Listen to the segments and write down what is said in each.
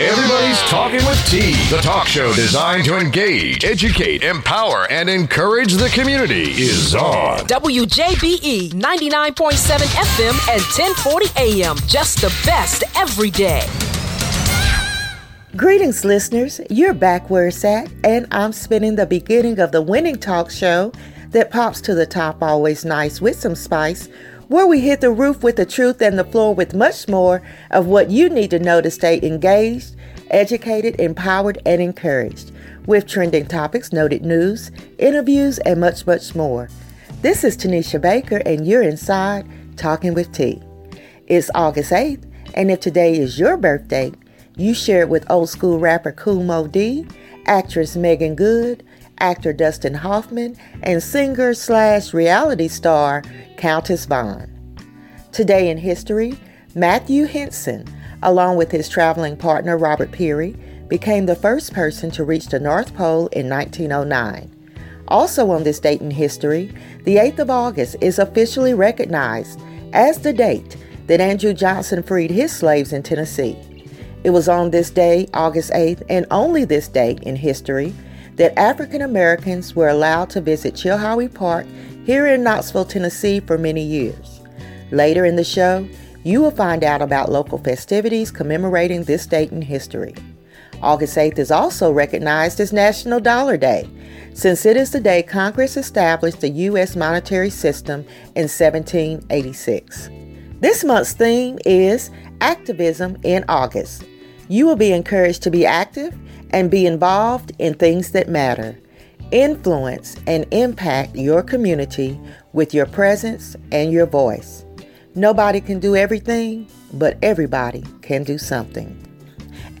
Everybody's Talking with T, the talk show designed to engage, educate, empower, and encourage the community, is on. WJBE 99.7 FM and 1040 AM. Just the best every day. Greetings, listeners. You're back where it's at, and I'm spinning the beginning of the winning talk show that pops to the top always nice with some spice where we hit the roof with the truth and the floor with much more of what you need to know to stay engaged, educated, empowered, and encouraged, with trending topics, noted news, interviews, and much, much more. This is Tanisha Baker, and you're inside Talking with T. It's August 8th, and if today is your birthday, you share it with old school rapper Moe Dee, actress Meagan Good, actor Dustin Hoffman, and singer slash reality star Countess Vaughn. Today in history, Matthew Henson, along with his traveling partner Robert Peary, became the first person to reach the North Pole in 1909. Also on this date in history, the 8th of August is officially recognized as the date that Andrew Johnson freed his slaves in Tennessee. It was on this day, August 8th, and only this date in history, that African Americans were allowed to visit Chilhowee Park here in Knoxville, Tennessee for many years. Later in the show, you will find out about local festivities commemorating this date in history. August 8th is also recognized as National Dollar Day, since it is the day Congress established the U.S. monetary system in 1786. This month's theme is Activism in August. You will be encouraged to be active and be involved in things that matter. Influence and impact your community with your presence and your voice. Nobody can do everything, but everybody can do something.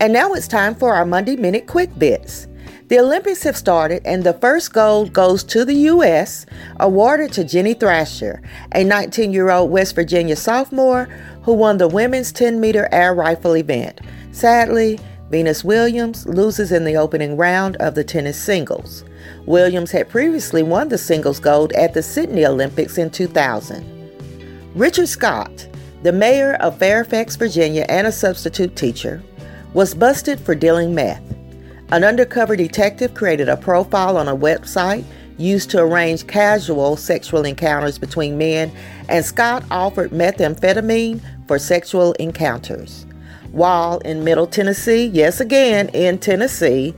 And now it's time for our Monday Minute Quick Bits. The Olympics have started, and the first gold goes to the U.S., awarded to Ginny Thrasher, a 19 year old West Virginia sophomore who won the women's 10 meter air rifle event. Sadly, Venus Williams loses in the opening round of the tennis singles. Williams had previously won the singles gold at the Sydney Olympics in 2000. Richard Scott, the mayor of Fairfax, Virginia, and a substitute teacher, was busted for dealing meth. An undercover detective created a profile on a website used to arrange casual sexual encounters between men, and Scott offered methamphetamine for sexual encounters. While in Middle Tennessee, yes, again in Tennessee,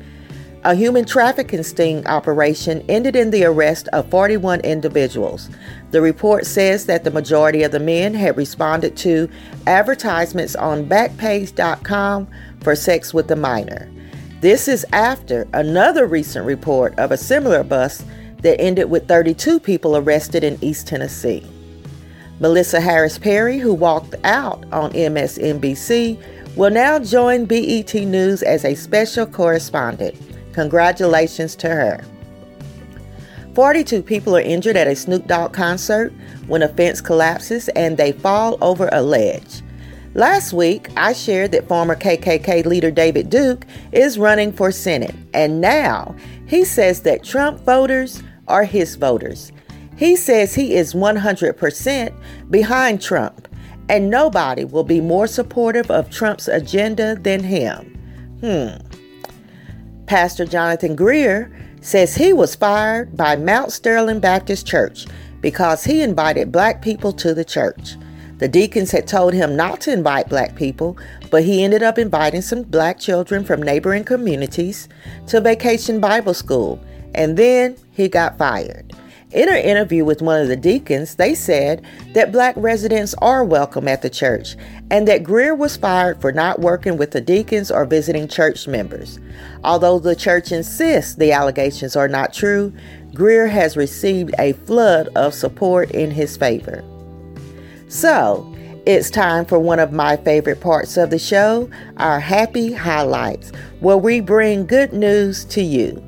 a human trafficking sting operation ended in the arrest of 41 individuals. The report says that the majority of the men had responded to advertisements on Backpage.com for sex with a minor. This is after another recent report of a similar bust that ended with 32 people arrested in East Tennessee. Melissa Harris Perry, who walked out on MSNBC, will now join BET News as a special correspondent. Congratulations to her. 42 people are injured at a Snoop Dogg concert when a fence collapses and they fall over a ledge. Last week, I shared that former KKK leader David Duke is running for Senate, and now he says that Trump voters are his voters. He says he is 100% behind Trump and nobody will be more supportive of Trump's agenda than him. Hmm. Pastor Jonathan Greer says he was fired by Mount Sterling Baptist Church because he invited black people to the church. The deacons had told him not to invite black people, but he ended up inviting some black children from neighboring communities to vacation Bible school, and then he got fired. In an interview with one of the deacons, they said that black residents are welcome at the church and that Greer was fired for not working with the deacons or visiting church members. Although the church insists the allegations are not true, Greer has received a flood of support in his favor. So, it's time for one of my favorite parts of the show, our happy highlights, where we bring good news to you.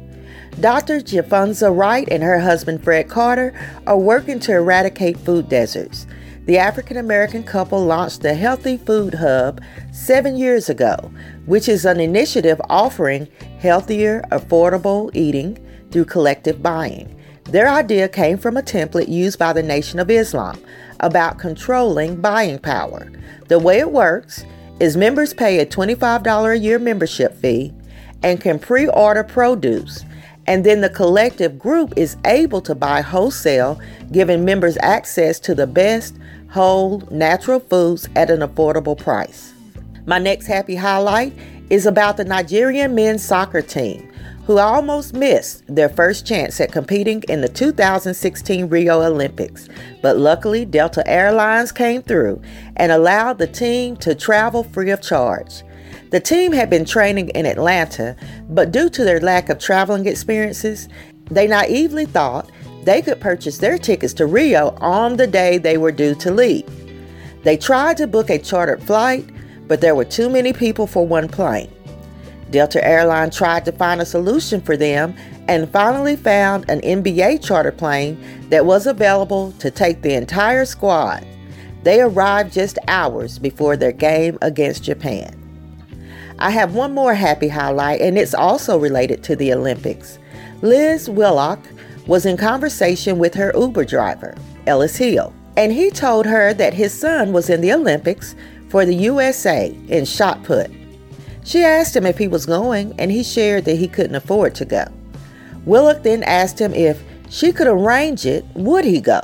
Dr. Jifunza Wright and her husband Fred Carter are working to eradicate food deserts. The African American couple launched the Healthy Food Hub seven years ago, which is an initiative offering healthier, affordable eating through collective buying. Their idea came from a template used by the Nation of Islam about controlling buying power. The way it works is members pay a $25 a year membership fee and can pre order produce, and then the collective group is able to buy wholesale, giving members access to the best whole natural foods at an affordable price. My next happy highlight is about the Nigerian men's soccer team, who almost missed their first chance at competing in the 2016 Rio Olympics. But luckily, Delta Airlines came through and allowed the team to travel free of charge. The team had been training in Atlanta, but due to their lack of traveling experiences, they naively thought they could purchase their tickets to Rio on the day they were due to leave. They tried to book a chartered flight, but there were too many people for one plane. Delta Airline tried to find a solution for them and finally found an NBA charter plane that was available to take the entire squad. They arrived just hours before their game against Japan. I have one more happy highlight, and it's also related to the Olympics. Liz Willock was in conversation with her Uber driver, Ellis Hill, and he told her that his son was in the Olympics for the USA in shot put. She asked him if he was going, and he shared that he couldn't afford to go. Willock then asked him if she could arrange it, would he go?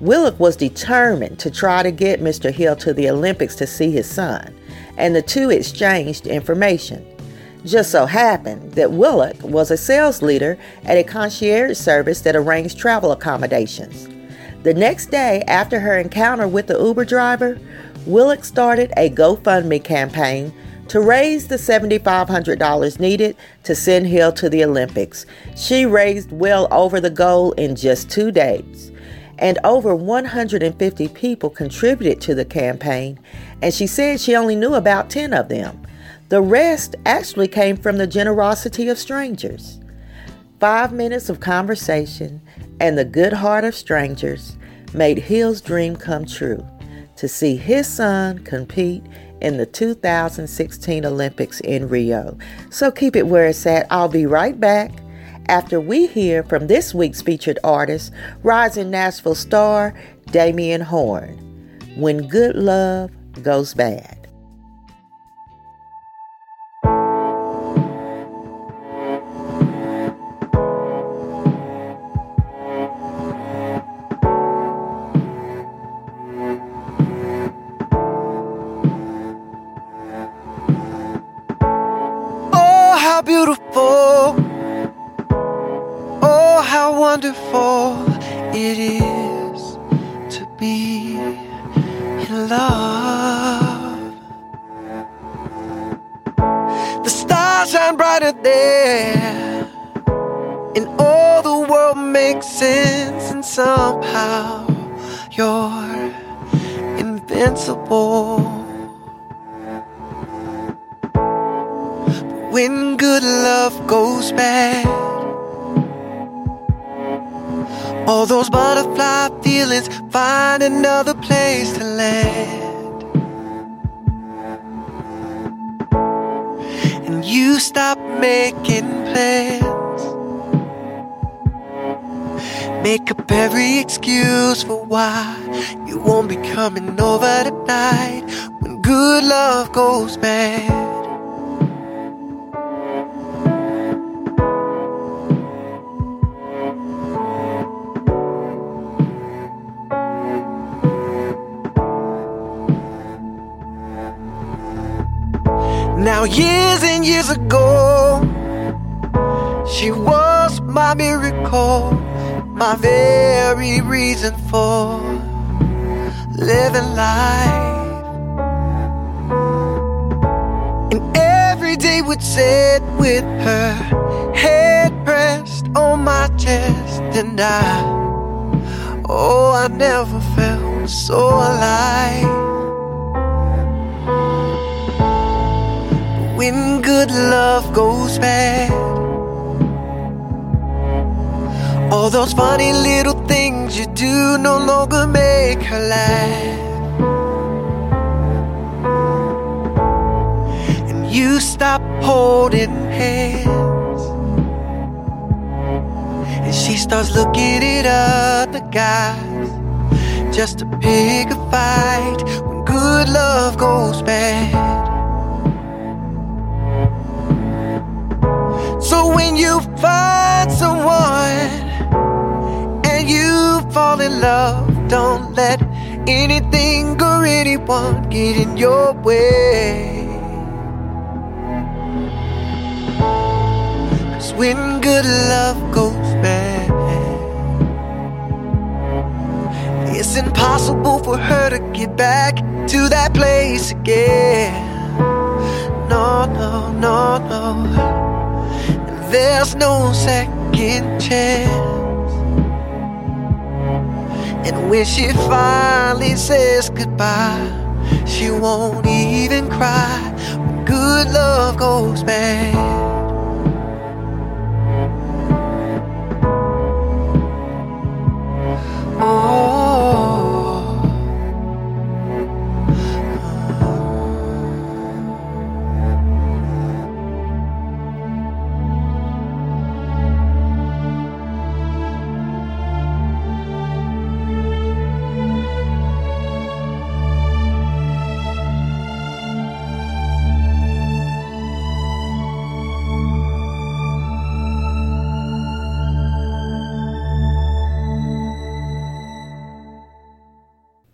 Willock was determined to try to get Mr. Hill to the Olympics to see his son, and the two exchanged information. Just so happened that Willock was a sales leader at a concierge service that arranged travel accommodations. The next day, after her encounter with the Uber driver, Willock started a GoFundMe campaign to raise the $7,500 needed to send Hill to the Olympics. She raised well over the goal in just two days. And over 150 people contributed to the campaign, and she said she only knew about 10 of them. The rest actually came from the generosity of strangers. Five minutes of conversation and the good heart of strangers made Hill's dream come true to see his son compete in the 2016 Olympics in Rio. So keep it where it's at. I'll be right back after we hear from this week's featured artist, rising Nashville star Damian Horn. When good love goes bad. My miracle, my very reason for living life. And every day would sit with her head pressed on my chest, and I, oh, I never felt so alive. when good love goes bad. All those funny little things you do no longer make her laugh. And you stop holding hands. And she starts looking at other guys just to pick a fight when good love goes bad. So when you find someone fall in love, don't let anything or anyone get in your way. Cause when good love goes bad, it's impossible for her to get back to that place again. No, no, no, no. There's no second chance. And when she finally says goodbye, she won't even cry when good love goes bad.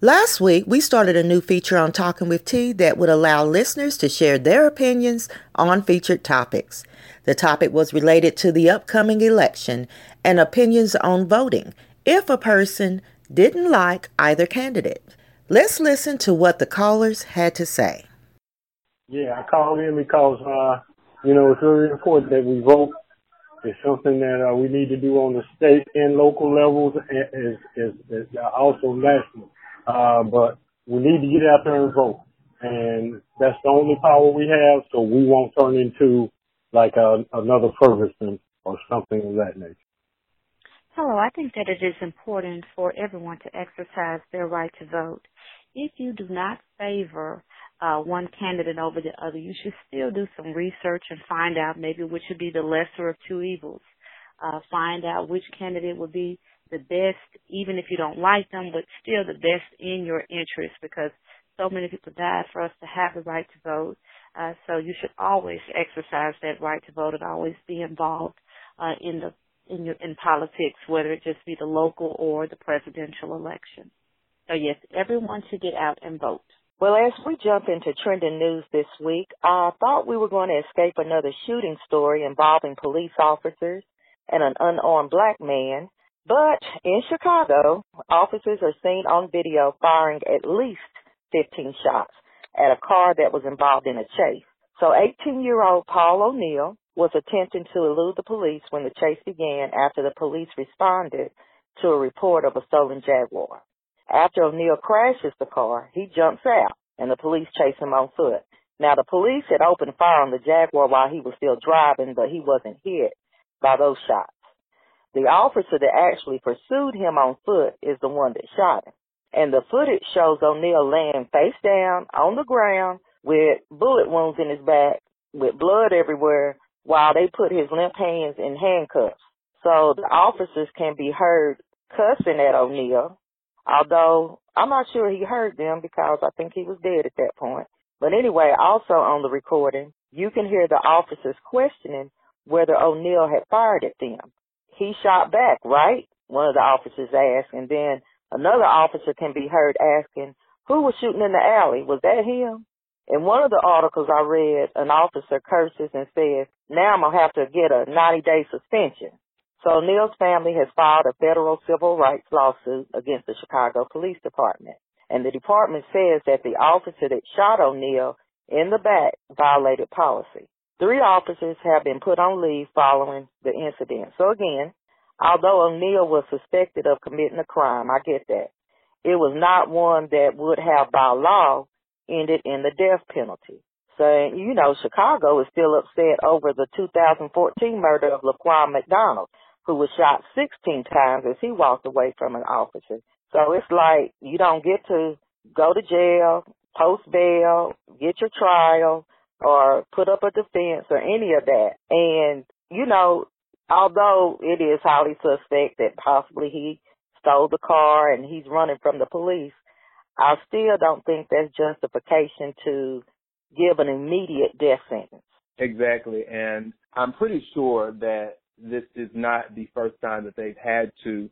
Last week, we started a new feature on Talking with T that would allow listeners to share their opinions on featured topics. The topic was related to the upcoming election and opinions on voting if a person didn't like either candidate. Let's listen to what the callers had to say. Yeah, I called in because, uh, you know, it's very important that we vote. It's something that uh, we need to do on the state and local levels and is, is also national. Uh, but we need to get out there and vote. And that's the only power we have, so we won't turn into like a, another Ferguson or something of that nature. Hello, I think that it is important for everyone to exercise their right to vote. If you do not favor uh, one candidate over the other, you should still do some research and find out maybe which would be the lesser of two evils. Uh, find out which candidate would be the best, even if you don't like them, but still the best in your interest because so many people died for us to have the right to vote. Uh, so you should always exercise that right to vote and always be involved uh, in the in your in politics, whether it just be the local or the presidential election. So yes, everyone should get out and vote. Well, as we jump into trending news this week, I thought we were going to escape another shooting story involving police officers and an unarmed black man. But in Chicago, officers are seen on video firing at least 15 shots at a car that was involved in a chase. So 18 year old Paul O'Neill was attempting to elude the police when the chase began after the police responded to a report of a stolen Jaguar. After O'Neill crashes the car, he jumps out and the police chase him on foot. Now the police had opened fire on the Jaguar while he was still driving, but he wasn't hit by those shots. The officer that actually pursued him on foot is the one that shot him. And the footage shows O'Neill laying face down on the ground with bullet wounds in his back, with blood everywhere, while they put his limp hands in handcuffs. So the officers can be heard cussing at O'Neill, although I'm not sure he heard them because I think he was dead at that point. But anyway, also on the recording, you can hear the officers questioning whether O'Neill had fired at them. He shot back, right? One of the officers asked, and then another officer can be heard asking, who was shooting in the alley? Was that him? In one of the articles I read, an officer curses and says, now I'm going to have to get a 90 day suspension. So Neil's family has filed a federal civil rights lawsuit against the Chicago Police Department. And the department says that the officer that shot O'Neill in the back violated policy. Three officers have been put on leave following the incident. So again, although O'Neill was suspected of committing a crime, I get that. It was not one that would have by law ended in the death penalty. So, you know, Chicago is still upset over the 2014 murder of Laquan McDonald, who was shot 16 times as he walked away from an officer. So it's like you don't get to go to jail, post bail, get your trial, or put up a defense or any of that. And, you know, although it is highly suspect that possibly he stole the car and he's running from the police, I still don't think that's justification to give an immediate death sentence. Exactly. And I'm pretty sure that this is not the first time that they've had to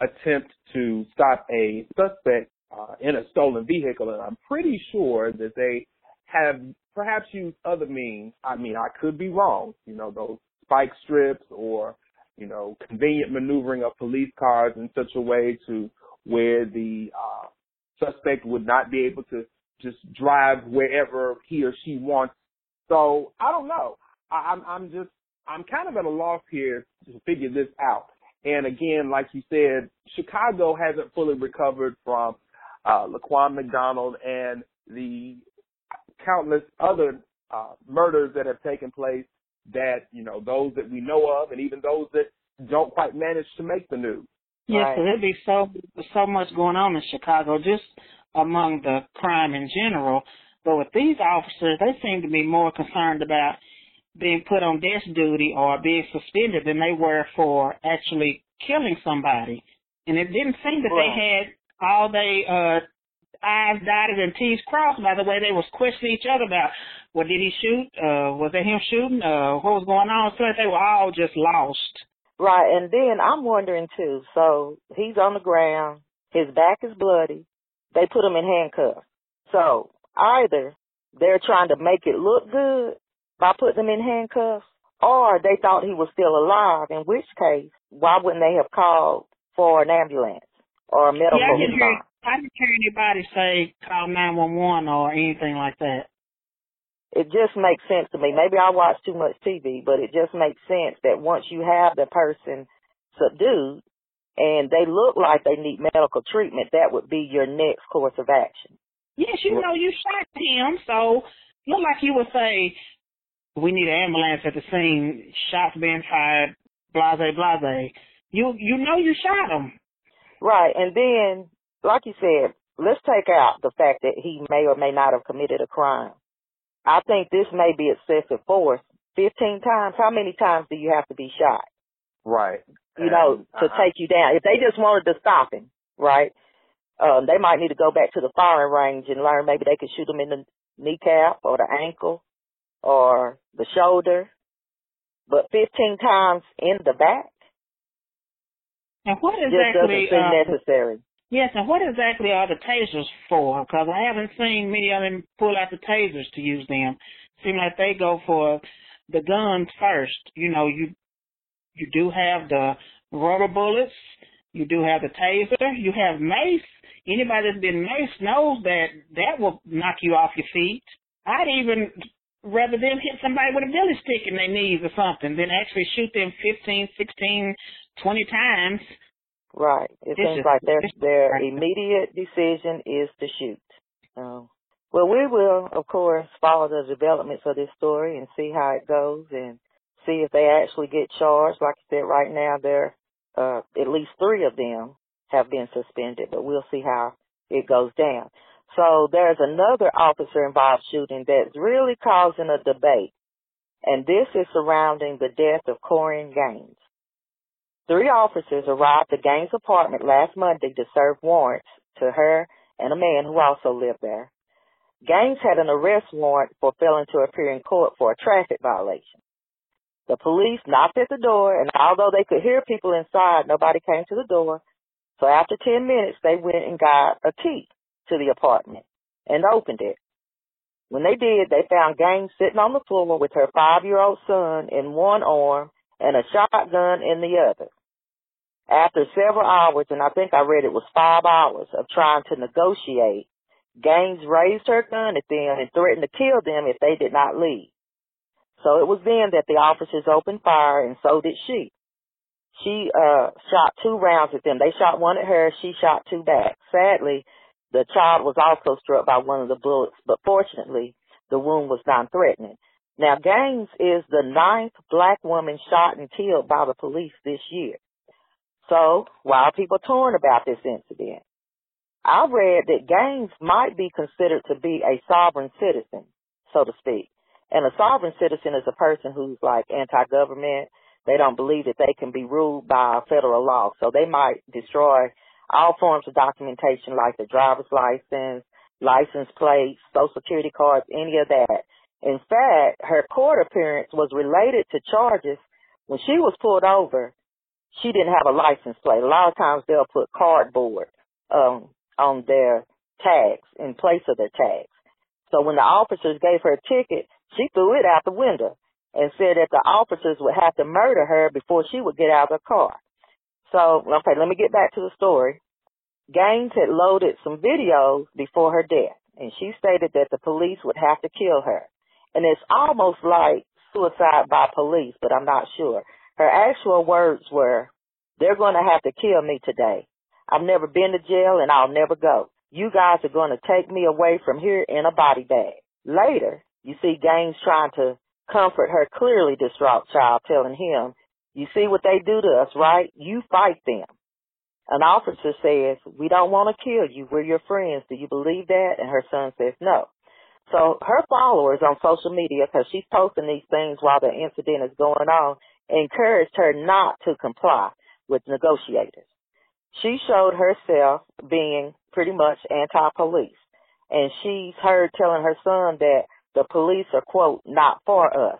attempt to stop a suspect uh, in a stolen vehicle. And I'm pretty sure that they have perhaps used other means. I mean, I could be wrong. You know, those spike strips or, you know, convenient maneuvering of police cars in such a way to where the uh, suspect would not be able to just drive wherever he or she wants. So I don't know. I, I'm I'm just I'm kind of at a loss here to figure this out. And again, like you said, Chicago hasn't fully recovered from uh, Laquan McDonald and the countless other uh, murders that have taken place that, you know, those that we know of and even those that don't quite manage to make the news. Yes, right. there'd be so so much going on in Chicago just among the crime in general. But with these officers, they seem to be more concerned about being put on desk duty or being suspended than they were for actually killing somebody. And it didn't seem that right. they had all they uh I's dotted and T's crossed by the way they was questioning each other about well did he shoot? Uh was that him shooting? Uh what was going on? So they were all just lost. Right, and then I'm wondering too, so he's on the ground, his back is bloody, they put him in handcuffs. So either they're trying to make it look good by putting him in handcuffs, or they thought he was still alive, in which case, why wouldn't they have called for an ambulance or a medical yeah, I didn't hear, I didn't hear anybody say call 911 or anything like that it just makes sense to me. Maybe I watch too much TV, but it just makes sense that once you have the person subdued and they look like they need medical treatment, that would be your next course of action. Yes, you know you shot him, so look like you would say, "We need an ambulance at the scene. Shots being fired. Blase, blase." You you know you shot him. Right, and then like you said, let's take out the fact that he may or may not have committed a crime. I think this may be excessive force. 15 times, how many times do you have to be shot? Right. You know, to uh take you down. If they just wanted to stop him, right, um, they might need to go back to the firing range and learn maybe they could shoot him in the kneecap or the ankle or the shoulder. But 15 times in the back? And what exactly, just doesn't seem uh, necessary. Yes, and what exactly are the tasers for? Because I haven't seen many of them pull out the tasers to use them. Seem like they go for the guns first. You know, you you do have the rubber bullets, you do have the taser, you have mace. Anybody that's been mace knows that that will knock you off your feet. I'd even rather them hit somebody with a billy stick in their knees or something than actually shoot them 15, 16, 20 times Right. It seems like their their immediate decision is to shoot. So, well, we will, of course, follow the developments of this story and see how it goes and see if they actually get charged. Like I said, right now, there uh, at least three of them have been suspended, but we'll see how it goes down. So there's another officer involved shooting that's really causing a debate, and this is surrounding the death of Korryn Gaines. Three officers arrived at Gaines' apartment last Monday to serve warrants to her and a man who also lived there. Gaines had an arrest warrant for failing to appear in court for a traffic violation. The police knocked at the door, and although they could hear people inside, nobody came to the door. So after 10 minutes, they went and got a key to the apartment and opened it. When they did, they found Gaines sitting on the floor with her five-year-old son in one arm and a shotgun in the other. After several hours, and I think I read it was five hours of trying to negotiate, Gaines raised her gun at them and threatened to kill them if they did not leave. So it was then that the officers opened fire and so did she. She uh shot two rounds at them. They shot one at her, she shot two back. Sadly, the child was also struck by one of the bullets, but fortunately, the wound was non-threatening. Now, Gaines is the ninth black woman shot and killed by the police this year. So, while people torn about this incident, I read that Gaines might be considered to be a sovereign citizen, so to speak. And a sovereign citizen is a person who's like anti-government. They don't believe that they can be ruled by federal law. So they might destroy all forms of documentation like the driver's license, license plates, social security cards, any of that. In fact, her court appearance was related to charges when she was pulled over. She didn't have a license plate. A lot of times they'll put cardboard um, on their tags in place of their tags. So when the officers gave her a ticket, she threw it out the window and said that the officers would have to murder her before she would get out of the car. So, okay, let me get back to the story. Gaines had loaded some videos before her death, and she stated that the police would have to kill her. And it's almost like suicide by police, but I'm not sure. Her actual words were, they're going to have to kill me today. I've never been to jail and I'll never go. You guys are going to take me away from here in a body bag. Later, you see Gaines trying to comfort her clearly distraught child, telling him, you see what they do to us, right? You fight them. An officer says, we don't want to kill you. We're your friends. Do you believe that? And her son says, no. So her followers on social media, because she's posting these things while the incident is going on, encouraged her not to comply with negotiators. She showed herself being pretty much anti-police. And she's heard telling her son that the police are, quote, not for us.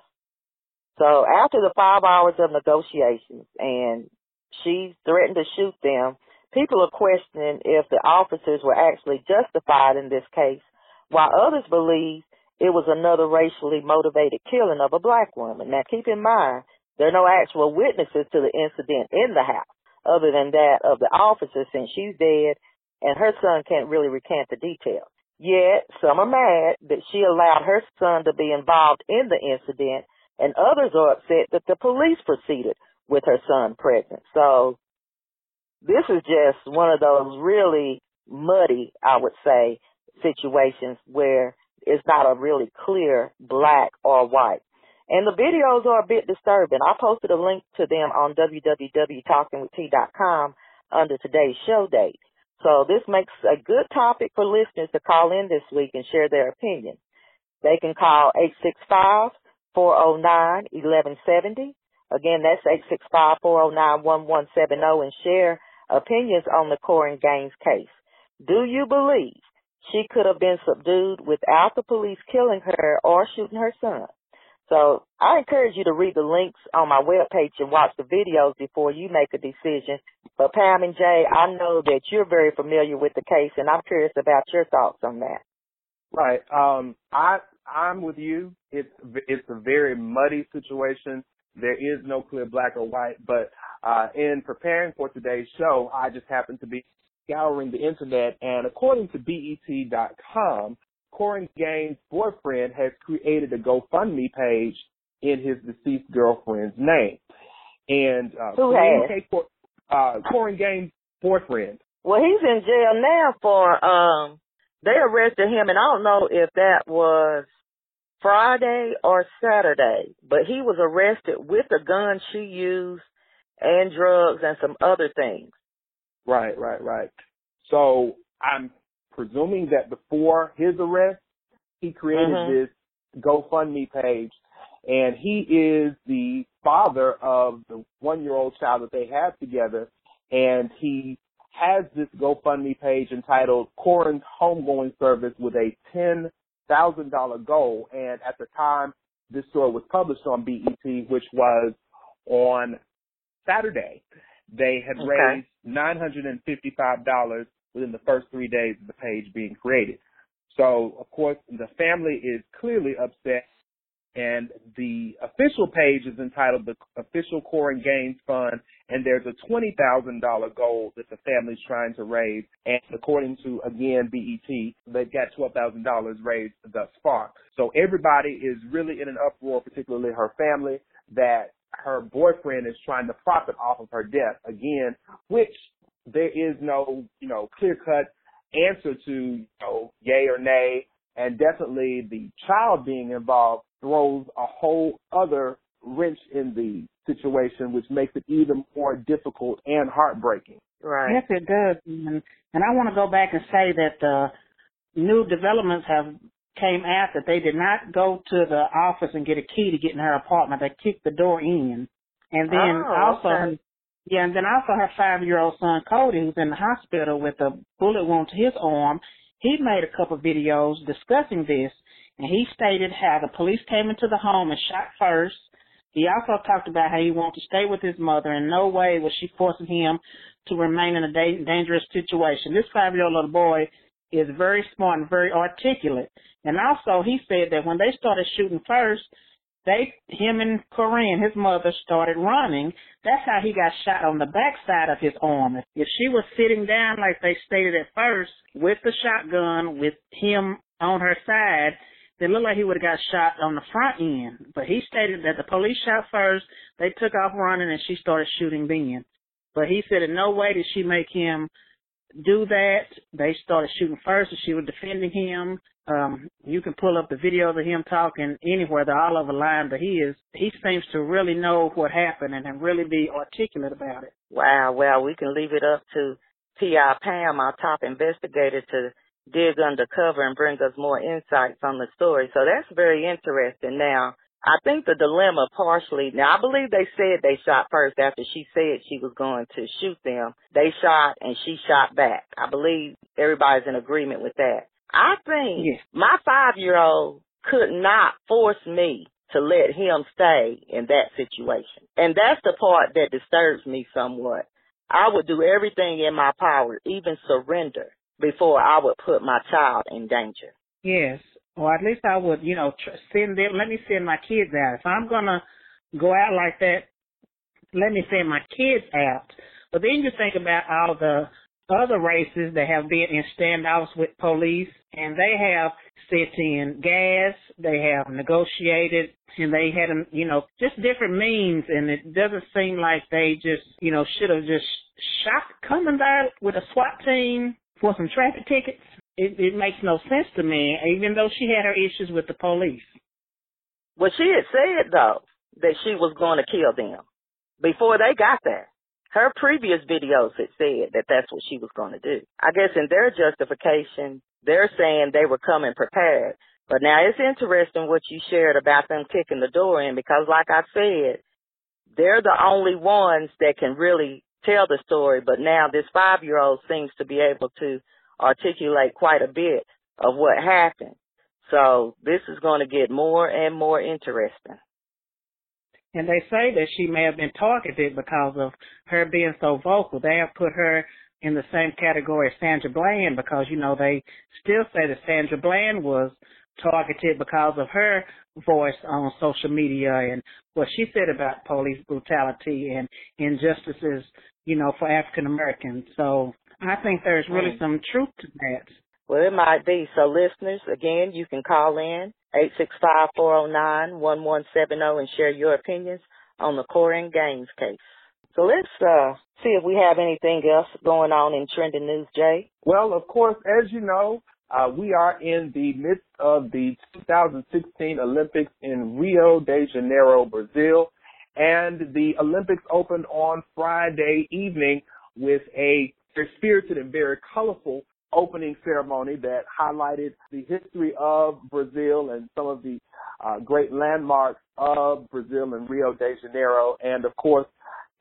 So after the five hours of negotiations and she threatened to shoot them, people are questioning if the officers were actually justified in this case, while others believe it was another racially motivated killing of a black woman. Now keep in mind, there are no actual witnesses to the incident in the house other than that of the officer since she's dead and her son can't really recant the details. Yet, some are mad that she allowed her son to be involved in the incident, and others are upset that the police proceeded with her son present. So, this is just one of those really muddy, I would say, situations where it's not a really clear black or white. And the videos are a bit disturbing. I posted a link to them on www.talkingwitht.com under today's show date. So this makes a good topic for listeners to call in this week and share their opinion. They can call 865-409-1170. Again, that's 865-409-1170 and share opinions on the Korryn Gaines case. Do you believe she could have been subdued without the police killing her or shooting her son? So I encourage you to read the links on my webpage and watch the videos before you make a decision. But Pam and Jay, I know that you're very familiar with the case, and I'm curious about your thoughts on that. Right. Um, I I'm with you. It's it's a very muddy situation. There is no clear black or white. But uh, in preparing for today's show, I just happened to be scouring the internet, and according to BET.com, Korryn Gaines' boyfriend has created a GoFundMe page in his deceased girlfriend's name. And uh, Who has? uh, Korryn Gaines' boyfriend. Well, he's in jail now for um. They arrested him, and I don't know if that was Friday or Saturday, but he was arrested with a gun she used and drugs and some other things. Right, right, right. So I'm presuming that before his arrest, he created Mhm. this GoFundMe page, and he is the father of the one-year-old child that they have together, and he has this GoFundMe page entitled Korryn's Homegoing Service with a ten thousand dollar goal. And at the time this story was published on BET, which was on Saturday, they had Okay. raised nine hundred and fifty-five dollars within the first three days of the page being created. So, of course, the family is clearly upset, and the official page is entitled the Official Korryn Gaines Fund, and there's a $20,000 goal that the family's trying to raise, and according to, again, BET, they've got $12,000 raised thus far. So everybody is really in an uproar, particularly her family, that her boyfriend is trying to profit off of her death, again, which there is no, you know, clear cut answer to, you know, yay or nay. And definitely the child being involved throws a whole other wrench in the situation, which makes it even more difficult and heartbreaking. Right. Yes, it does. And, and I want to go back and say that the new developments have came out that they did not go to the office and get a key to get in her apartment. They kicked the door in. And then Oh, also okay. Yeah, and then also her five-year-old son Cody, who's in the hospital with a bullet wound to his arm. He made a couple of videos discussing this, and he stated how the police came into the home and shot first. He also talked about how he wanted to stay with his mother. In no way was she forcing him to remain in a da- dangerous situation. This five-year-old little boy is very smart and very articulate. And also, he said that when they started shooting first, they, him and Korryn, his mother, started running. That's how he got shot on the backside of his arm. If she was sitting down like they stated at first, with the shotgun, with him on her side, it looked like he would have got shot on the front end. But he stated that the police shot first, they took off running, and she started shooting then. But he said in no way did she make him do that. They started shooting first, and she was defending him. Um, you can pull up the videos of him talking anywhere. They're all over line, but he is he seems to really know what happened and, and really be articulate about it. Wow. Well, we can leave it up to T.I. Pam, our top investigator, to dig undercover and bring us more insights on the story. So that's very interesting. Now, I think the dilemma partially, now I believe they said they shot first after she said she was going to shoot them. They shot and she shot back. I believe everybody's in agreement with that. I think Yes. my five year old could not force me to let him stay in that situation. And that's the part that disturbs me somewhat. I would do everything in my power, even surrender, before I would put my child in danger. Yes. Or at least I would, you know, tr- send them, let me send my kids out. If I'm going to go out like that, let me send my kids out. But then you think about all the other races that have been in standoffs with police and they have sent in gas, they have negotiated and they had, um, you know, just different means and it doesn't seem like they just, you know, should have just shot coming there with a SWAT team for some traffic tickets. It, it makes no sense to me, even though she had her issues with the police. Well, she had said though that she was going to kill them before they got there. Her previous videos had said that that's what she was going to do. I guess in their justification, they're saying they were coming prepared. But now it's interesting what you shared about them kicking the door in because like I said, they're the only ones that can really tell the story. But now this five year old seems to be able to articulate quite a bit of what happened. So this is going to get more and more interesting. And they say that she may have been targeted because of her being so vocal. They have put her in the same category as Sandra Bland because, you know, they still say that Sandra Bland was targeted because of her voice on social media and what she said about police brutality and injustices, you know, for African Americans. So I think there's really some truth to that. Well, it might be. So listeners, again, you can call in 865-409-1170 and share your opinions on the Korryn Gaines case. So let's uh see if we have anything else going on in trending news, Jay. Well, of course, as you know, uh, we are in the midst of the 2016 Olympics in Rio de Janeiro, Brazil. And the Olympics opened on Friday evening with a very spirited and very colorful opening ceremony that highlighted the history of Brazil and some of the uh, great landmarks of Brazil and Rio de Janeiro. And of course,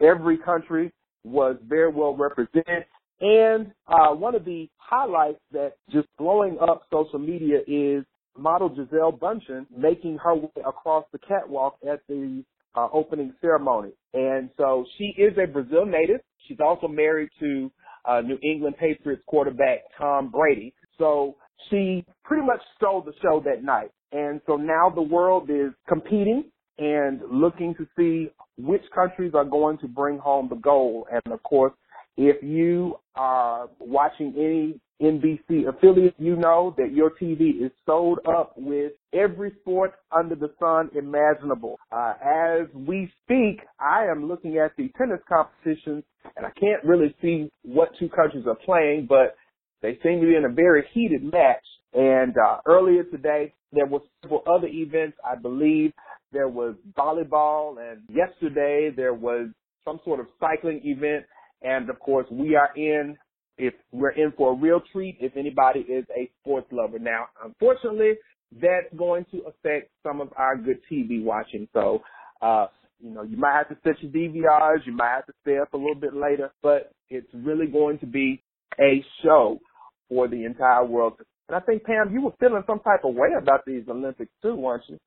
every country was very well represented. And uh, one of the highlights that just blowing up social media is model Gisele Bündchen making her way across the catwalk at the uh, opening ceremony. And so she is a Brazil native. She's also married to uh, New England Patriots quarterback Tom Brady. So she pretty much stole the show that night. And so now the world is competing and looking to see which countries are going to bring home the gold. And of course, if you are watching any NBC affiliate, you know that your TV is sold up with every sport under the sun imaginable. Uh, as we speak, I am looking at the tennis competitions and I can't really see what two countries are playing, but they seem to be in a very heated match. And uh, earlier today, there were several other events. I believe there was volleyball, and yesterday there was some sort of cycling event. And of course, we are in if we're in for a real treat if anybody is a sports lover. Now, unfortunately, that's going to affect some of our good TV watching. So, uh, You know, you might have to set your DVRs, you might have to stay up a little bit later, but it's really going to be a show for the entire world. And I think Pam, you were feeling some type of way about these Olympics too, weren't you?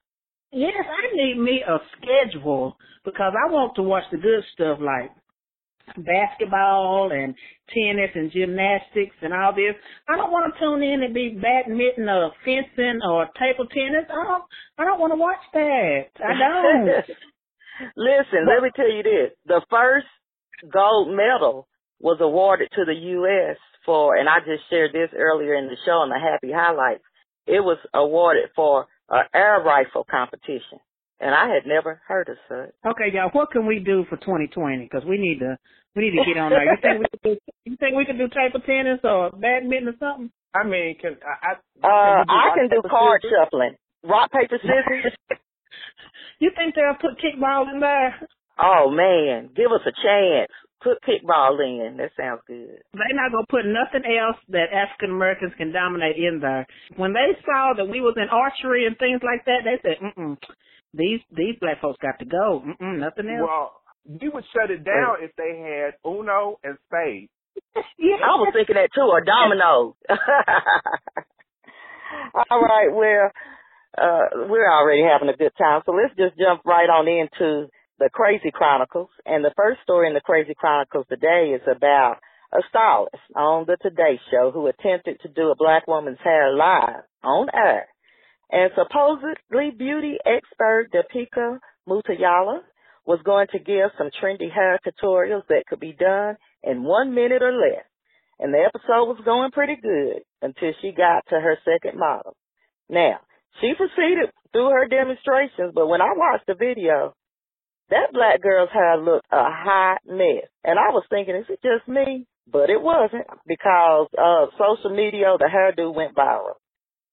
Yes, I need me a schedule because I want to watch the good stuff like basketball and tennis and gymnastics and all this. I don't want to tune in and be badminton or fencing or table tennis. I don't. I don't want to watch that. I don't. Listen, let me tell you this: the first gold medal was awarded to the U.S. for, and I just shared this earlier in the show in the Happy Highlights. It was awarded for an air rifle competition and I had never heard of such. Okay, y'all, what can we do for 2020? Because we need to we need to get on there. You think we could do you think we could do table tennis or badminton or something? I mean, can I? I uh, I can do card scissors? shuffling, rock paper scissors. you think they'll put kickball in there? Oh man, give us a chance. Put kickball in. That sounds good. They're not gonna put nothing else that African Americans can dominate in there. When they saw that we was in archery and things like that, they said, "Mm mm." These these black folks got to go. Mm-mm, nothing else. Well, we would shut it down if they had Uno and Spades. yeah. I was thinking that too, or Domino. All right, well, uh, we're already having a good time, so let's just jump right on into the Crazy Chronicles. And the first story in the Crazy Chronicles today is about a stylist on the Today Show who attempted to do a black woman's hair live on air and supposedly beauty expert Deepica Mutyala was going to give some trendy hair tutorials that could be done in one minute or less. And the episode was going pretty good until she got to her second model. Now, she proceeded through her demonstrations, but when I watched the video, that black girl's hair looked a hot mess. And I was thinking, is it just me? But it wasn't because of social media, the hairdo went viral.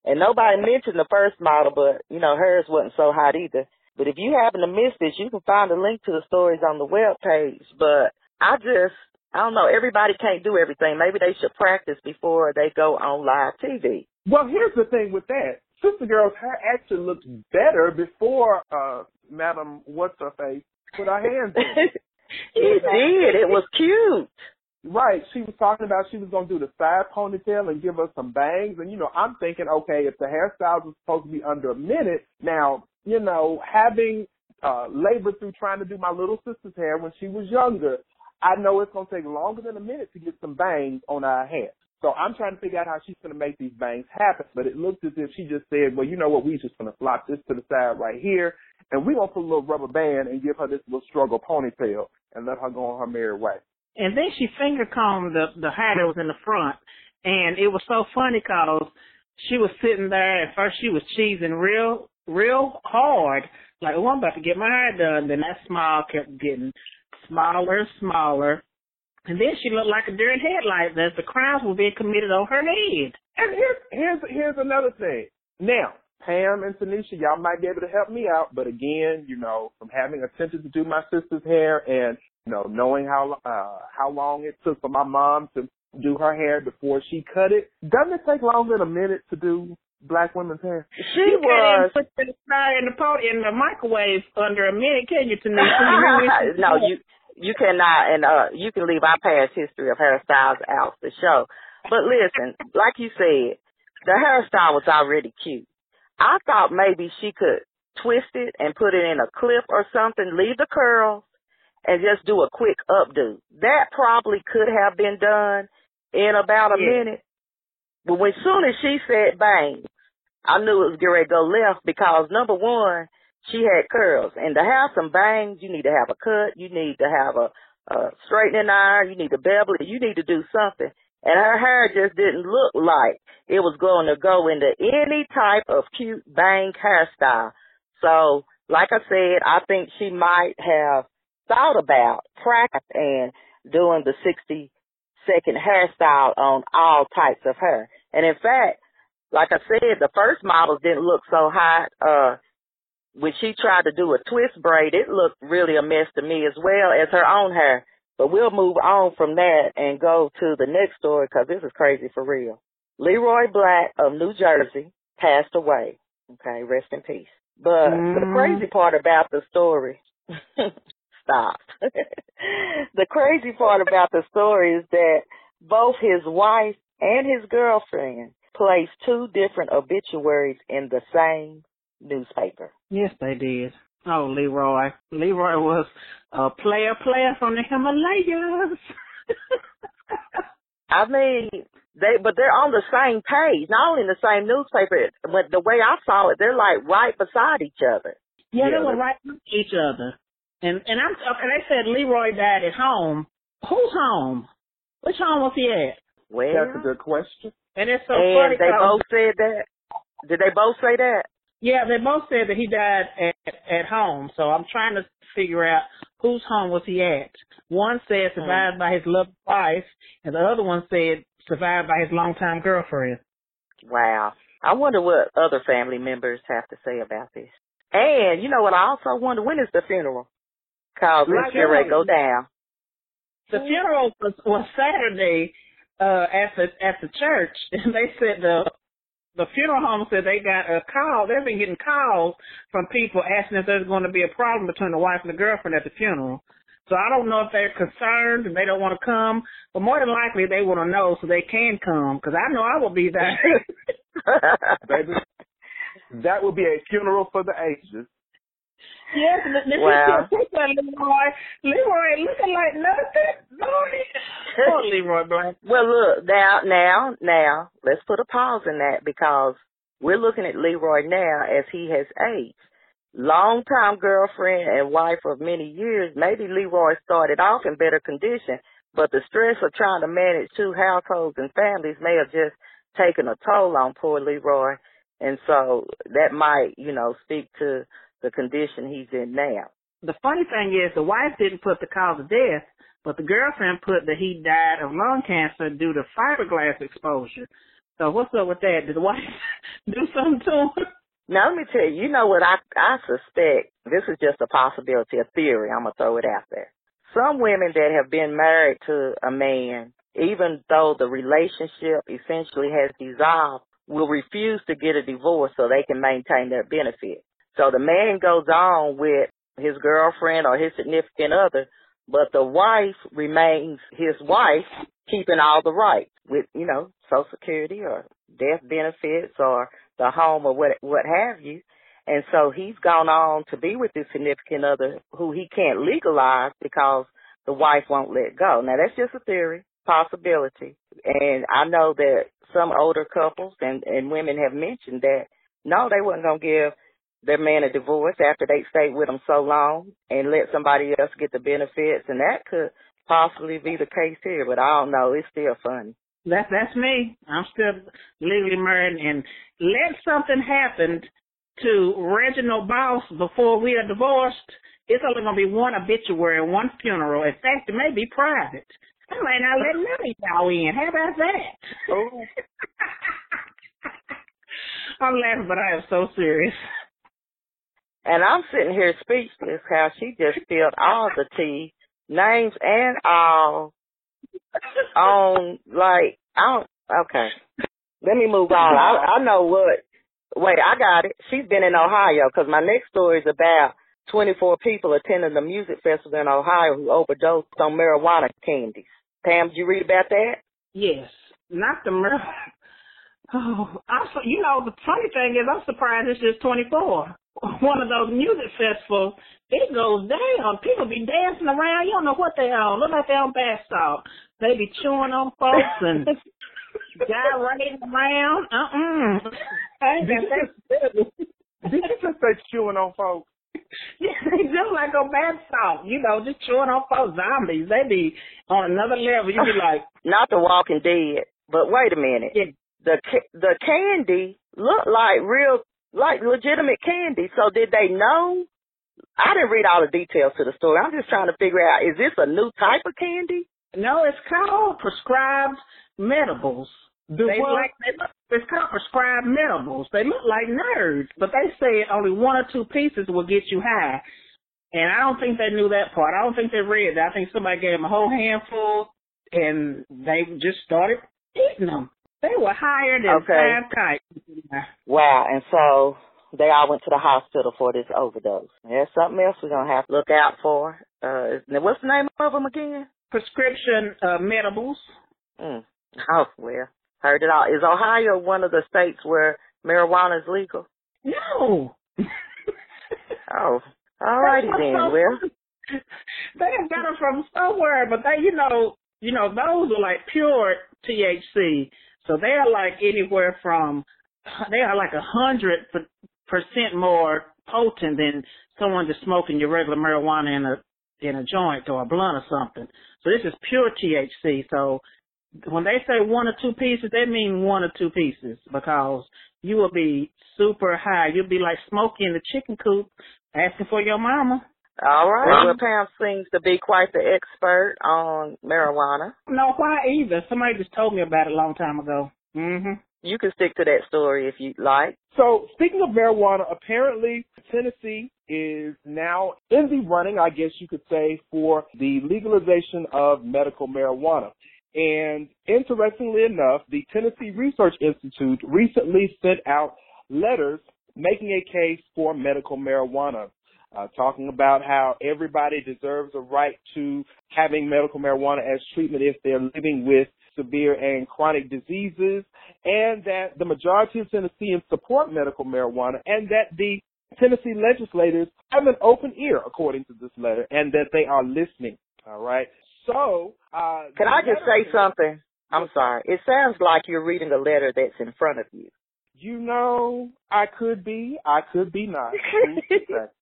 And nobody mentioned the first model, but you know hers wasn't so hot either. But if you happen to miss this, you can find a link to the stories on the web page. But I just, I don't know, everybody can't do everything. Maybe they should practice before they go on live TV. Well, here's the thing with that. Sister Girl's hair actually looked better before uh Madam What's Her Face put her hands in. it did. It was cute. Right. She was talking about she was to do the side ponytail and give us some bangs. And, you know, I'm thinking, okay, if the hairstyles was supposed to be under a minute, now, you know, having uh labored through trying to do my little sister's hair when she was younger, I know it's to take longer than a minute to get some bangs on our hair. So I'm trying to figure out how she's to make these bangs happen. But it looks as if she just said, well, you know what, we just to flop this to the side right here. And we're to put a little rubber band and give her this little struggle ponytail and let her go on her merry way. And then she finger combed the the hair that was in the front, and it was so funny because she was sitting there. At first, she was cheesing real real hard, like, "Oh, I'm about to get my hair done." Then that smile kept getting smaller and smaller, and then she looked like a deer in headlights as the crimes were being committed on her head. And here's here's here's another thing. Now, Pam and Tanisha, y'all might be able to help me out, but again, you know, from having attempted to do my sister's hair and you know, knowing how uh how long it took for my mom to do her hair before she cut it. Doesn't it take longer than a minute to do black women's hair? She you was put the fire in the pot in the microwave under a minute, can you, Tanisha? no, you you cannot, and uh you can leave our past history of hairstyles out the show. But listen, like you said, the hairstyle was already cute. I thought maybe she could twist it and put it in a clip or something, leave the curls, and just do a quick updo. That probably could have been done in about a yeah. minute. But when soon as she said bang, I knew it was getting ready to go left because number one, she had curls. And to have some bangs, you need to have a cut, you need to have a, a straightening iron, you need to bevel it, you need to do something. And her hair just didn't look like it was going to go into any type of cute bang hairstyle. So, like I said, I think she might have thought about practice and doing the 60 second hairstyle on all types of hair. And in fact, like I said, the first models didn't look so hot. Uh, when she tried to do a twist braid, it looked really a mess to me as well as her own hair. But we'll move on from that and go to the next story because this is crazy for real. Leroy Black of New Jersey passed away. Okay, rest in peace. But mm. the crazy part about the story Stop. the crazy part about the story is that both his wife and his girlfriend placed two different obituaries in the same newspaper. Yes, they did. Oh, Leroy. Leroy was a player player from the Himalayas. I mean, they but they're on the same page, not only in the same newspaper. But the way I saw it, they're like right beside each other. Yeah, they were right next to each other. And and I'm and they said Leroy died at home. Whose home? Which home was he at? Well, That's a good question. And it's so and funny. they both said that. Did they both say that? Yeah, they both said that he died at at home. So I'm trying to figure out whose home was he at. One said hmm. survived by his loved wife, and the other one said survived by his longtime girlfriend. Wow. I wonder what other family members have to say about this. And you know what? I also wonder when is the funeral? Cause Right let's get ready to go down. The funeral was, was Saturday uh, at the at the church, and they said the the funeral home said they got a call. They've been getting calls from people asking if there's going to be a problem between the wife and the girlfriend at the funeral. So I don't know if they're concerned and they don't want to come, but more than likely they want to know so they can come because I know I will be there. Baby, that would be a funeral for the ages. Yes, this Wow. is picture Leroy. Leroy looking like nothing. Boy. Poor Leroy Black. Well, look now, now, now. Let's put a pause in that because we're looking at Leroy now as he has aged. Longtime girlfriend and wife of many years. Maybe Leroy started off in better condition, but the stress of trying to manage two households and families may have just taken a toll on poor Leroy, and so that might, you know, speak to the condition he's in now. The funny thing is the wife didn't put the cause of death, but the girlfriend put that he died of lung cancer due to fiberglass exposure. So what's up with that? Did the wife do something to him? Now let me tell you, you know what I I suspect. This is just a possibility, a theory. I'm gonna throw it out there. Some women that have been married to a man, even though the relationship essentially has dissolved, will refuse to get a divorce so they can maintain their benefit. So the man goes on with his girlfriend or his significant other, but the wife remains his wife, keeping all the rights with, you know, Social Security or death benefits or the home or what what have you. And so he's gone on to be with his significant other who he can't legalize because the wife won't let go. Now that's just a theory, possibility. And I know that some older couples and, and women have mentioned that no, they wasn't gonna give their man a divorce after they stayed with him so long and let somebody else get the benefits and that could possibly be the case here, but I don't know. It's still funny. That's that's me. I'm still legally married, and let something happen to Reginald Boss before we are divorced. It's only gonna be one obituary and one funeral. In fact, it may be private. I might not let none of y'all in. How about that? Oh. I'm laughing, but I am so serious. And I'm sitting here speechless how she just spilled all the tea, names and all on like I don't okay. Let me move on. I I know what wait, I got it. She's been in Ohio because my next story is about 24 people attending the music festival in Ohio who overdosed on marijuana candies. Pam, did you read about that? Yes, not the murder. Oh, I'm you know the funny thing is I'm surprised it's just 24. One of those music festivals, it goes down. People be dancing around. You don't know what they on. Look like they on bath salt. They be chewing on folks and gyrating around. Uh uh got. Did you just say chewing on folks? Yeah, they do like on bath salt. You know, just chewing on folks. Zombies. They be on another level. You be like, Not the Walking Dead, but wait a minute. yeah, The the candy looked like real, like legitimate candy. So did they know? I didn't read all the details to the story. I'm just trying to figure out: is this a new type of candy? No, it's called prescribed medibles. The they what? like they look, it's called prescribed medibles. They look like nerds, but they say only one or two pieces will get you high. And I don't think they knew that part. I don't think they read that. I think somebody gave them a whole handful, and they just started eating them. They were higher than Okay. five kites. Wow. And so they all went to the hospital for this overdose. There's something else we're gonna have to look out for. Uh, what's the name of them again? Prescription uh, medibles. Mm. Oh well, heard it all. Is Ohio one of the states where marijuana is legal? No. oh, all righty then. Well, they have got them from somewhere, but they, you know, you know, those are like pure THC. So they are like anywhere from they are like a hundred percent more potent than someone just smoking your regular marijuana in a in a joint or a blunt or something. So this is pure THC. So when they say one or two pieces, they mean one or two pieces because you will be super high. You'll be like Smokey in the chicken coop asking for your mama. All right. Well, Pam seems to be quite the expert on marijuana. No, why either? Somebody just told me about it a long time ago. Mm-hmm. You can stick to that story if you'd like. So, speaking of marijuana, apparently Tennessee is now in the running, I guess you could say, for the legalization of medical marijuana. And interestingly enough, the Tennessee Research Institute recently sent out letters making a case for medical marijuana uh, talking about how everybody deserves a right to having medical marijuana as treatment if they're living with severe and chronic diseases, and that the majority of Tennesseans support medical marijuana, and that the Tennessee legislators have an open ear, according to this letter, and that they are listening. All right. So, uh, can I just say something? I'm sorry. It sounds like you're reading a letter that's in front of you. You know, I could be. I could be not.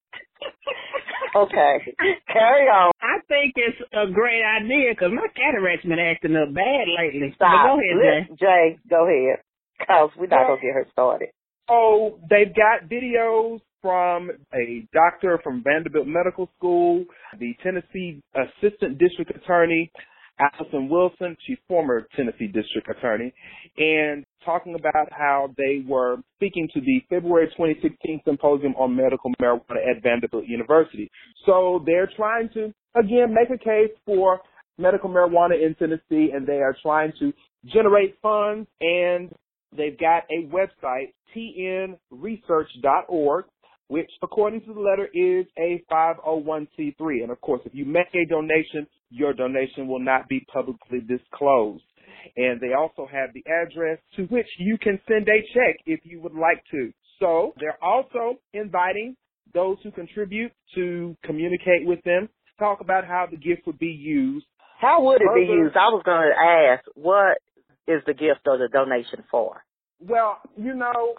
okay, carry on. I think it's a great idea because my cataract's been acting up bad lately. Stop. go ahead, Jay. Jay, go ahead. Cause we're not gonna get her started. Oh, they've got videos from a doctor from Vanderbilt Medical School, the Tennessee Assistant District Attorney, Allison Wilson, she's former Tennessee District Attorney, and talking about how they were speaking to the February 2016 symposium on medical marijuana at Vanderbilt University. So they're trying to, again, make a case for medical marijuana in Tennessee and they are trying to generate funds and they've got a website, tnresearch.org, which according to the letter is a 501c3. And of course, if you make a donation, your donation will not be publicly disclosed. And they also have the address to which you can send a check if you would like to. So they're also inviting those who contribute to communicate with them, talk about how the gift would be used. How would it Further, be used? I was going to ask, what is the gift or the donation for? Well, you know,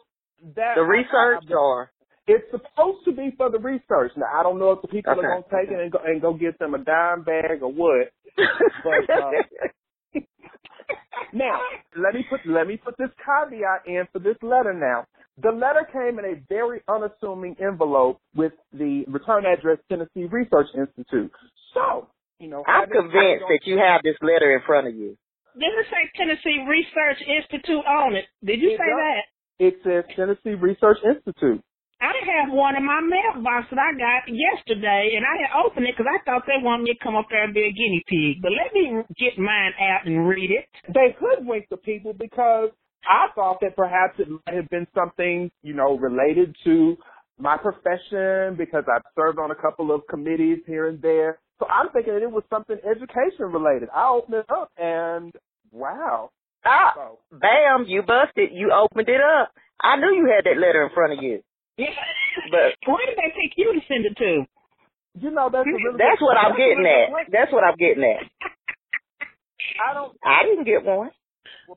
that the research I, I, or it's supposed to be for the research. Now I don't know if the people okay. are gonna take it and go and go get them a dime bag or what. but uh, now let me put let me put this caveat in for this letter now. The letter came in a very unassuming envelope with the return address Tennessee Research Institute. So, you know, I'm convinced that you have this letter in front of you. Didn't it say Tennessee Research Institute on it? Did you it say does. that? It says Tennessee Research Institute. I have one in my mailbox that I got yesterday, and I had opened it because I thought they wanted me to come up there and be a guinea pig. But let me get mine out and read it. They hoodwinked the people because I thought that perhaps it might have been something, you know, related to my profession because I've served on a couple of committees here and there. So I'm thinking that it was something education related. I opened it up and wow. Ah, so. bam, you busted. You opened it up. I knew you had that letter in front of you. but where did they take you to send it to? You know, that's really that's what I'm getting at. That's what I'm getting at. I don't. I didn't get one.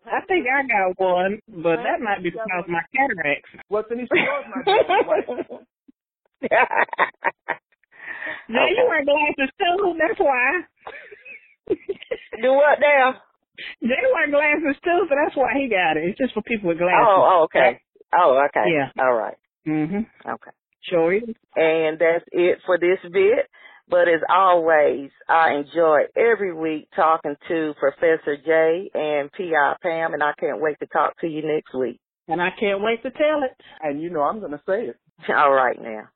I think I got one, but that might be because of my cataracts. What's in these stores might be. now okay. you wear glasses too. That's why. Do what now? They wear glasses too, so that's why he got it. It's just for people with glasses. Oh, oh okay. Oh, okay. Yeah. All right. Mhm. Okay. Sure And that's it for this bit. But as always, I enjoy every week talking to Professor Jay and P.I. Pam, and I can't wait to talk to you next week. And I can't wait to tell it. And you know I'm going to say it. All right now.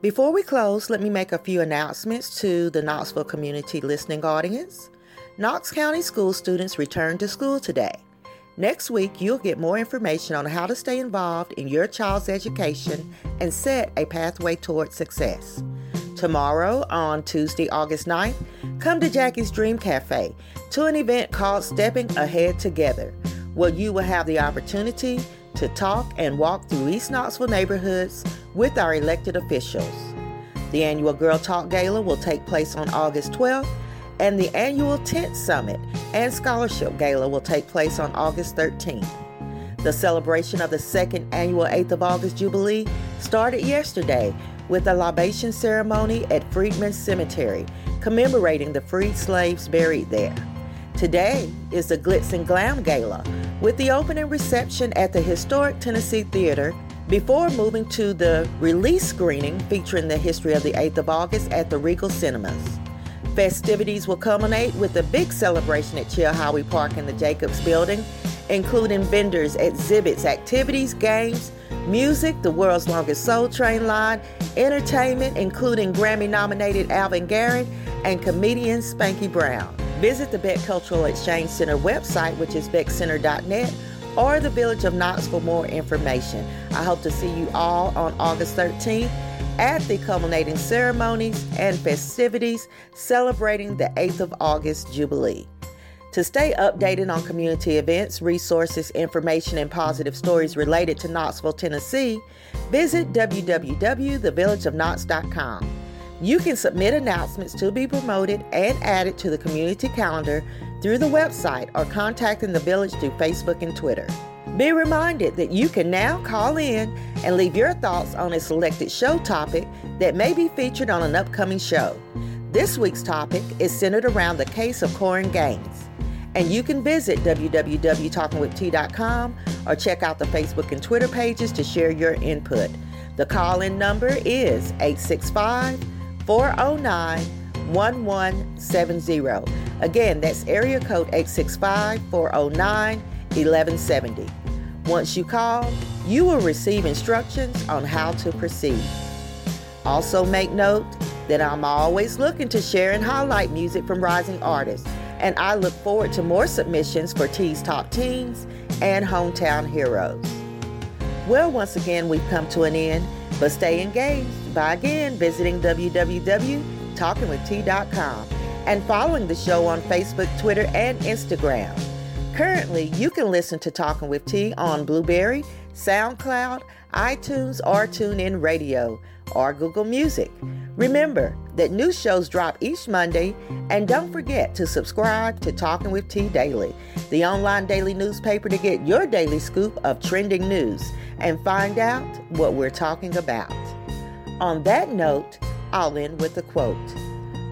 Before we close, let me make a few announcements to the Knoxville community listening audience. Knox County school students returned to school today. Next week, you'll get more information on how to stay involved in your child's education and set a pathway toward success. Tomorrow, on Tuesday, August 9th, come to Jackie's Dream Cafe to an event called Stepping Ahead Together, where you will have the opportunity to talk and walk through East Knoxville neighborhoods with our elected officials. The annual Girl Talk Gala will take place on August 12th, and the annual Tent Summit and Scholarship Gala will take place on August 13th. The celebration of the second annual 8th of August Jubilee started yesterday with a libation ceremony at Freedman Cemetery, commemorating the freed slaves buried there. Today is the Glitz and Glam Gala, with the opening reception at the historic Tennessee Theater before moving to the release screening featuring the history of the 8th of August at the Regal Cinemas. Festivities will culminate with a big celebration at Chilhowee Park in the Jacobs Building, including vendors, exhibits, activities, games, music, the world's longest Soul Train line, entertainment, including Grammy nominated Alvin Garrett and comedian Spanky Brown. Visit the Beck Cultural Exchange Center website, which is beckcenter.net, or the Village of Knox for more information. I hope to see you all on August 13th at the culminating ceremonies and festivities celebrating the 8th of August Jubilee. To stay updated on community events, resources, information, and positive stories related to Knoxville, Tennessee, visit www.thevillageofknox.com. You can submit announcements to be promoted and added to the community calendar through the website or contacting the village through Facebook and Twitter. Be reminded that you can now call in and leave your thoughts on a selected show topic that may be featured on an upcoming show. This week's topic is centered around the case of Korryn Gaines. And you can visit www.talkingwitht.com or check out the Facebook and Twitter pages to share your input. The call in number is 865 409 1170. Again, that's area code 865 409 1170. Once you call, you will receive instructions on how to proceed. Also, make note that I'm always looking to share and highlight music from rising artists, and I look forward to more submissions for T's Top Teens and Hometown Heroes. Well, once again, we've come to an end, but stay engaged by again visiting www.talkingwitht.com and following the show on Facebook, Twitter, and Instagram. Currently, you can listen to Talking with T on Blubrry, SoundCloud, iTunes, or TuneIn Radio, or Google Music. Remember that new shows drop each Monday, and don't forget to subscribe to Talking with T Daily, the online daily newspaper to get your daily scoop of trending news and find out what we're talking about. On that note, I'll end with a quote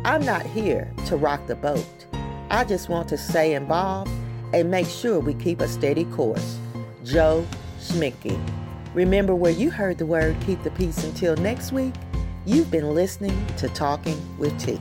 I'm not here to rock the boat. I just want to stay involved and make sure we keep a steady course. Joe Schminke. Remember where you heard the word keep the peace until next week? You've been listening to Talking with T.